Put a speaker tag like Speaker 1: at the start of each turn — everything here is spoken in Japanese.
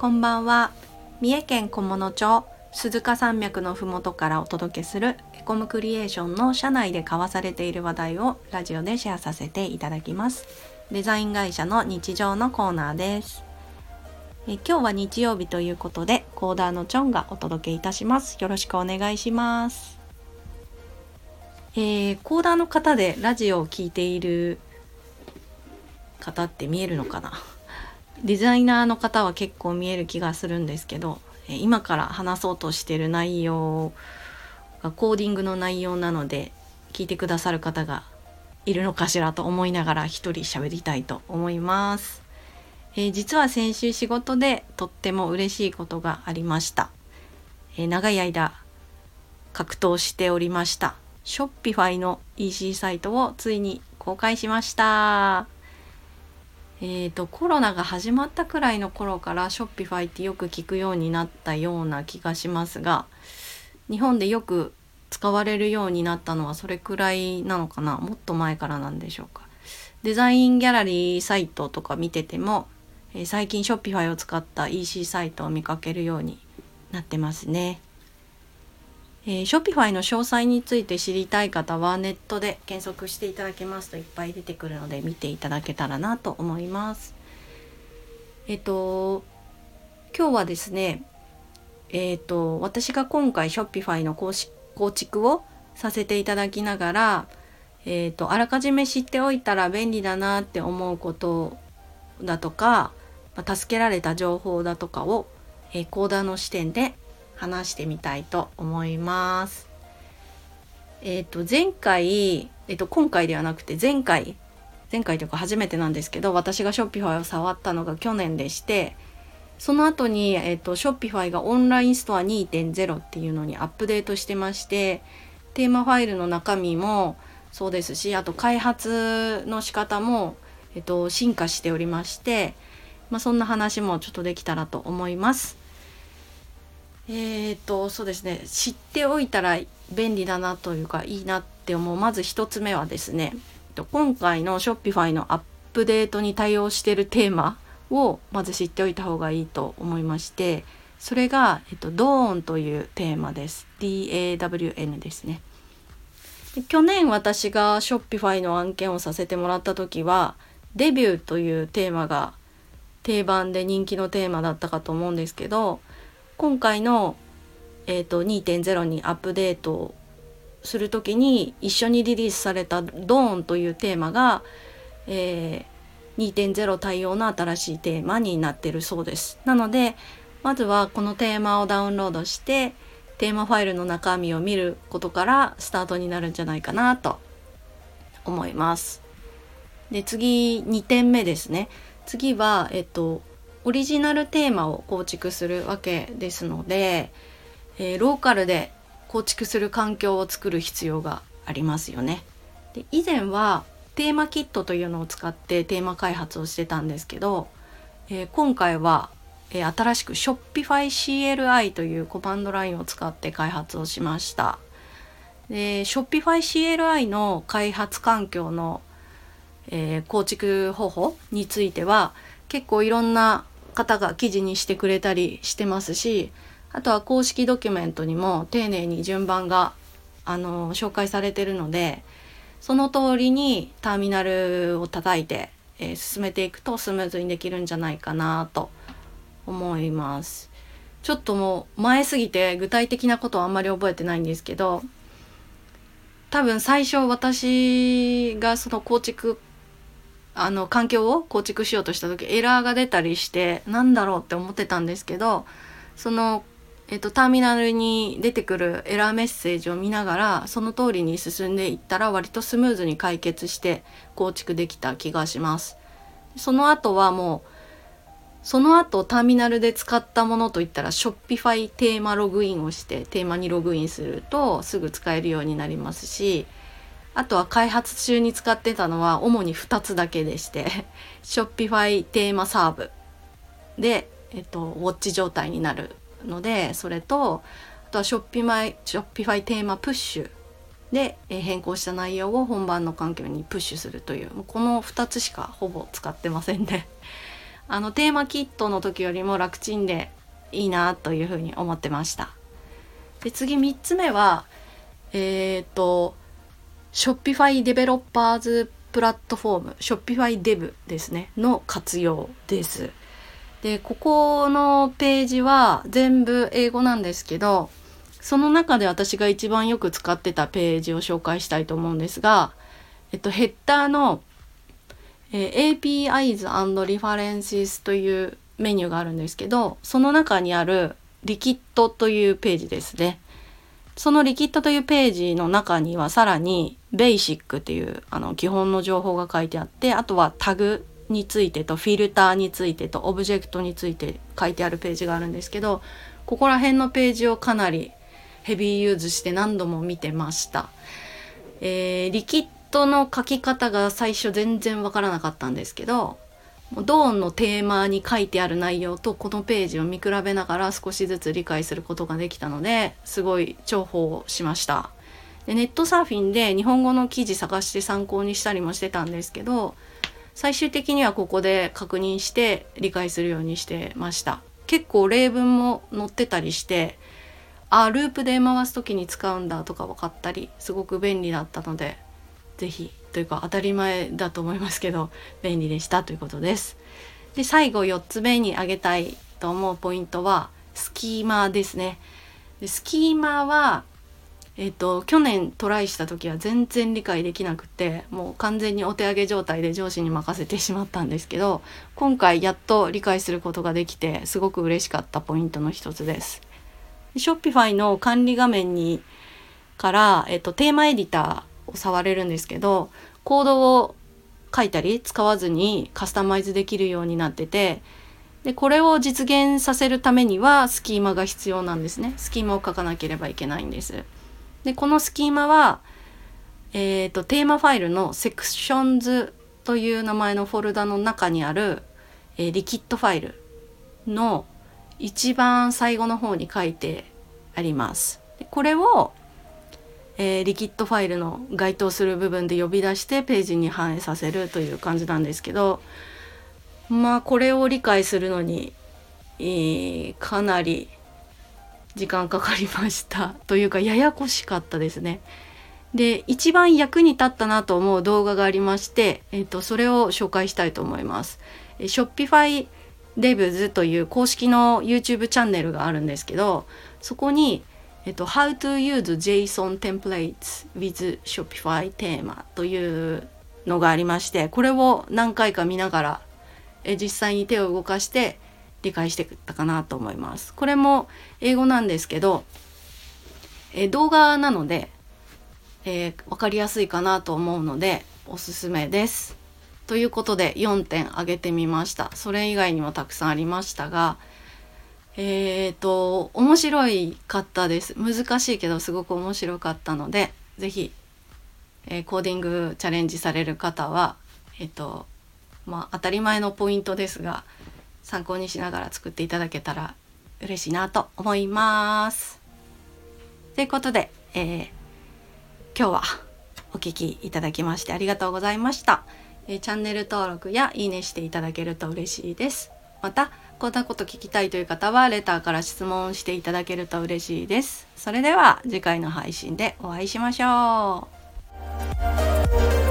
Speaker 1: こんばんは。三重県菰野町鈴鹿山脈のふもとからお届けするエコムクリエーションの社内で交わされている話題をラジオでシェアさせていただきます。デザイン会社の日常のコーナーです。え今日は日曜日ということでコーダーのチョンがお届けいたします。よろしくお願いします。えー、コーダーの方でラジオを聴いている方って見えるのかな？デザイナーの方は結構見える気がするんですけど今から話そうとしてる内容がコーディングの内容なので聞いてくださる方がいるのかしらと思いながら一人喋りたいと思います、えー、実は先週仕事でとっても嬉しいことがありました、えー、長い間格闘しておりました。Shopify の EC サイトをついに公開しました。えーと、コロナが始まったくらいの頃から Shopify ってよく聞くようになったような気がしますが日本でよく使われるようになったのはそれくらいなのかな？もっと前からなんでしょうか。デザインギャラリーサイトとか見てても、えー、最近 Shopify を使った EC サイトを見かけるようになってますね。えー、 Shopify の詳細について知りたい方はネットで検索していただけますといっぱい出てくるので見ていただけたらなと思います。えっと今日はですねえっと私が今回 Shopify の構築をさせていただきながらえっとあらかじめ知っておいたら便利だなって思うことだとか、まあ、助けられた情報だとかを、えー、コーダーの視点で話してみたいと思います。えっ、ー、と前回、えっ、ー、と今回ではなくて前回前回というか初めてなんですけど私がショッピファイを触ったのが去年でしてその後に、えっ、ー、とショッピファイがオンラインストア2.0っていうのにアップデートしてましてテーマファイルの中身もそうですしあと開発の仕方も、えっと、進化しておりまして、まあ、そんな話もちょっとできたらと思います。えーとそうですね。知っておいたら便利だなというかいいなって思う。まず1つ目はですね今回の Shopify のアップデートに対応してるテーマをまず知っておいた方がいいと思いましてそれが、えっと、ドーンというテーマです。DAWN ですね。で去年私が Shopify の案件をさせてもらった時はデビューというテーマが定番で人気のテーマだったかと思うんですけど今回の、えーと、2.0にアップデートする時に一緒にリリースされた「ドーン」というテーマが、えー、2.0対応の新しいテーマになってるそうです。なのでまずはこのテーマをダウンロードしてテーマファイルの中身を見ることからスタートになるんじゃないかなと思います。で次2点目ですね。次は、えっと、オリジナルテーマを構築するわけですので、えー、ローカルで構築する環境を作る必要がありますよね。で以前はテーマキットというのを使ってテーマ開発をしてたんですけど、えー、今回は、えー、新しく Shopify CLI というコマンドラインを使って開発をしました。で Shopify CLI の開発環境の、えー、構築方法については結構いろんな方が記事にしてくれたりしてますしあとは公式ドキュメントにも丁寧に順番があの紹介されてるのでその通りにターミナルを叩いて、えー、進めていくとスムーズにできるんじゃないかなと思います。ちょっともう前すぎて具体的なことはあんまり覚えてないんですけど多分最初私がその構築あの環境を構築しようとした時エラーが出たりしてなんだろうって思ってたんですけどその、えっと、ターミナルに出てくるエラーメッセージを見ながらその通りに進んでいったら割とスムーズに解決して構築できた気がします。その後はもうその後ターミナルで使ったものといったら Shopify テーマログインをしてテーマにログインするとすぐ使えるようになりますしあとは開発中に使ってたのは主に2つだけでして Shopify テーマサーブ。で、えっと、ウォッチ状態になるのでそれとあとは Shopify, Shopify テーマプッシュ。で変更した内容を本番の環境にプッシュするという。もうこの2つしかほぼ使ってませんね。あのテーマキットの時よりも楽ちんでいいなというふうに思ってました。で次3つ目はえっと、ー、と Shopify デベロッパーズプラットフォーム Shopify Dev ですねの活用ですでここのページは全部英語なんですけどその中で私が一番よく使ってたページを紹介したいと思うんですが、えっと、ヘッダーの、えー、APIs and References というメニューがあるんですけどその中にあるリキッドというページですね。そのリキッドというページの中にはさらにベーシックっていうあの基本の情報が書いてあってあとはタグについてとフィルターについてとオブジェクトについて書いてあるページがあるんですけどここら辺のページをかなりヘビーユーズして何度も見てました。えー、リキッドの書き方が最初全然わからなかったんですけどドーンのテーマに書いてある内容とこのページを見比べながら少しずつ理解することができたのですごい重宝しました。でネットサーフィンで日本語の記事探して参考にしたりもしてたんですけど最終的にはここで確認して理解するようにしてました。結構例文も載ってたりしてあループで回す時に使うんだとか分かったりすごく便利だったので是非というか当たり前だと思いますけど便利でしたということです。で最後4つ目に挙げたいと思うポイントはスキーマですね。でスキーマはえっと、去年トライした時は全然理解できなくてもう完全にお手上げ状態で上司に任せてしまったんですけど今回やっと理解することができてすごく嬉しかったポイントの一つです。ショッピファイの管理画面にから、えっと、テーマエディター触れるんですけどコードを書いたり使わずにカスタマイズできるようになっててでこれを実現させるためにはスキーマが必要なんですね。スキーマを書かなければいけないんです。でこのスキーマは、えーと、テーマファイルのセクションズという名前のフォルダの中にある、えー、リキッドファイルの一番最後の方に書いてあります。これをえー、リキッドファイルの該当する部分で呼び出してページに反映させるという感じなんですけどまあこれを理解するのに、えー、かなり時間かかりましたというかややこしかったですね。で一番役に立ったなと思う動画がありまして、えーと、それを紹介したいと思います。ショッピファイデブズという公式の YouTube チャンネルがあるんですけどそこにえっと、How to use JSON templates with Shopify テーマというのがありまして、これを何回か見ながら、え実際に手を動かして理解してたかなと思います。これも英語なんですけど、え動画なので、えー、分かりやすいかなと思うのでおすすめです。ということで4点挙げてみました。それ以外にもたくさんありましたが、えっ、ー、と面白いかったです難しいけどすごく面白かったので是非、えー、コーディングチャレンジされる方はえっ、ー、とまあ当たり前のポイントですが参考にしながら作っていただけたら嬉しいなと思います。ということで、えー、今日はお聴きいただきましてありがとうございました。え、チャンネル登録やいいねしていただけると嬉しいです。またこんなこと聞きたいという方はレターから質問していただけると嬉しいです。それでは次回の配信でお会いしましょう。